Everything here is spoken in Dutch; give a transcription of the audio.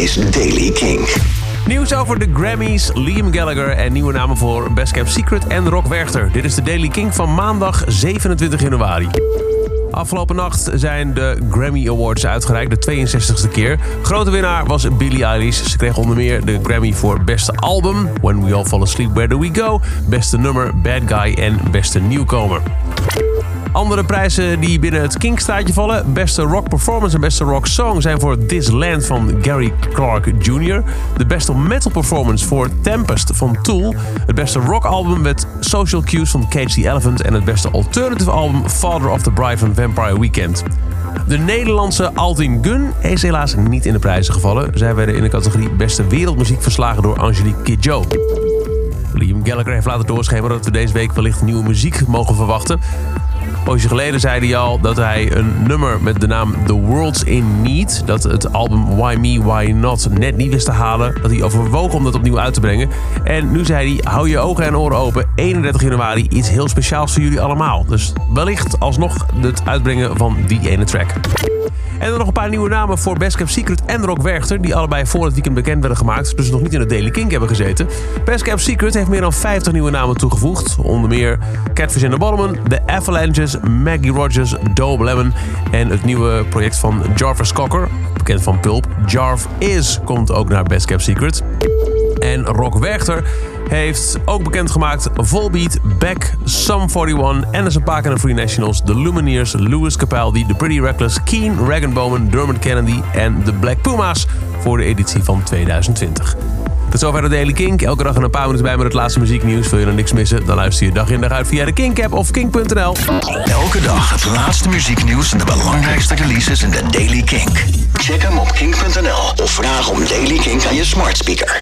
is Daily King. Nieuws over de Grammys, Liam Gallagher en nieuwe namen voor Best Kept Secret en Rock Werchter. Dit is de Daily King van maandag 27 januari. Afgelopen nacht zijn de Grammy Awards uitgereikt, de 62e keer. Grote winnaar was Billie Eilish. Ze kreeg onder meer de Grammy voor beste album, When We All Fall Asleep, Where Do We Go, beste nummer, Bad Guy en beste nieuwkomer. Andere prijzen die binnen het Kingstaatje vallen. Beste rock performance en beste rock song zijn voor This Land van Gary Clark Jr. De beste metal performance voor Tempest van Tool. Het beste rock album met Social Cues van Cage the Elephant. En het beste alternative album Father of the Bride van Vampire Weekend. De Nederlandse Altin Gun is helaas niet in de prijzen gevallen. Zij werden in de categorie beste wereldmuziek verslagen door Angelique Kidjo. Liam Gallagher heeft laten doorschemeren dat we deze week wellicht nieuwe muziek mogen verwachten. Een poosje geleden zei hij al dat hij een nummer met de naam The World's in Need, dat het album Why Me, Why Not net niet wist te halen, dat hij overwoog om dat opnieuw uit te brengen. En nu zei hij, hou je ogen en oren open, 31 januari, iets heel speciaals voor jullie allemaal. Dus wellicht alsnog het uitbrengen van die ene track. En dan nog een paar nieuwe namen voor Best Kept Secret en Rock Werchter... die allebei voor het weekend bekend werden gemaakt... dus nog niet in de Daily Kink hebben gezeten. Best Kept Secret heeft meer dan 50 nieuwe namen toegevoegd. Onder meer Catfish in the Bottom, The Maggie Rogers, Dope Lemon... en het nieuwe project van Jarvis Cocker, bekend van Pulp. Jarv Is komt ook naar Best Kept Secret. En Rock Werchter heeft ook bekendgemaakt Volbeat, Beck, Sum 41, Anderson Paak en de Free Nationals, The Lumineers, Louis Capaldi, The Pretty Reckless, Keen, Regan Bowman, Dermot Kennedy en The Black Pumas voor de editie van 2020. Tot zover de Daily Kink. Elke dag een paar minuten bij met het laatste muzieknieuws. Wil je er niks missen? Dan luister je dag in dag uit via de Kink-app of kink.nl. Elke dag het laatste muzieknieuws en de belangrijkste releases in de Daily Kink. Check hem op kink.nl of vraag om Daily Kink aan je smart speaker.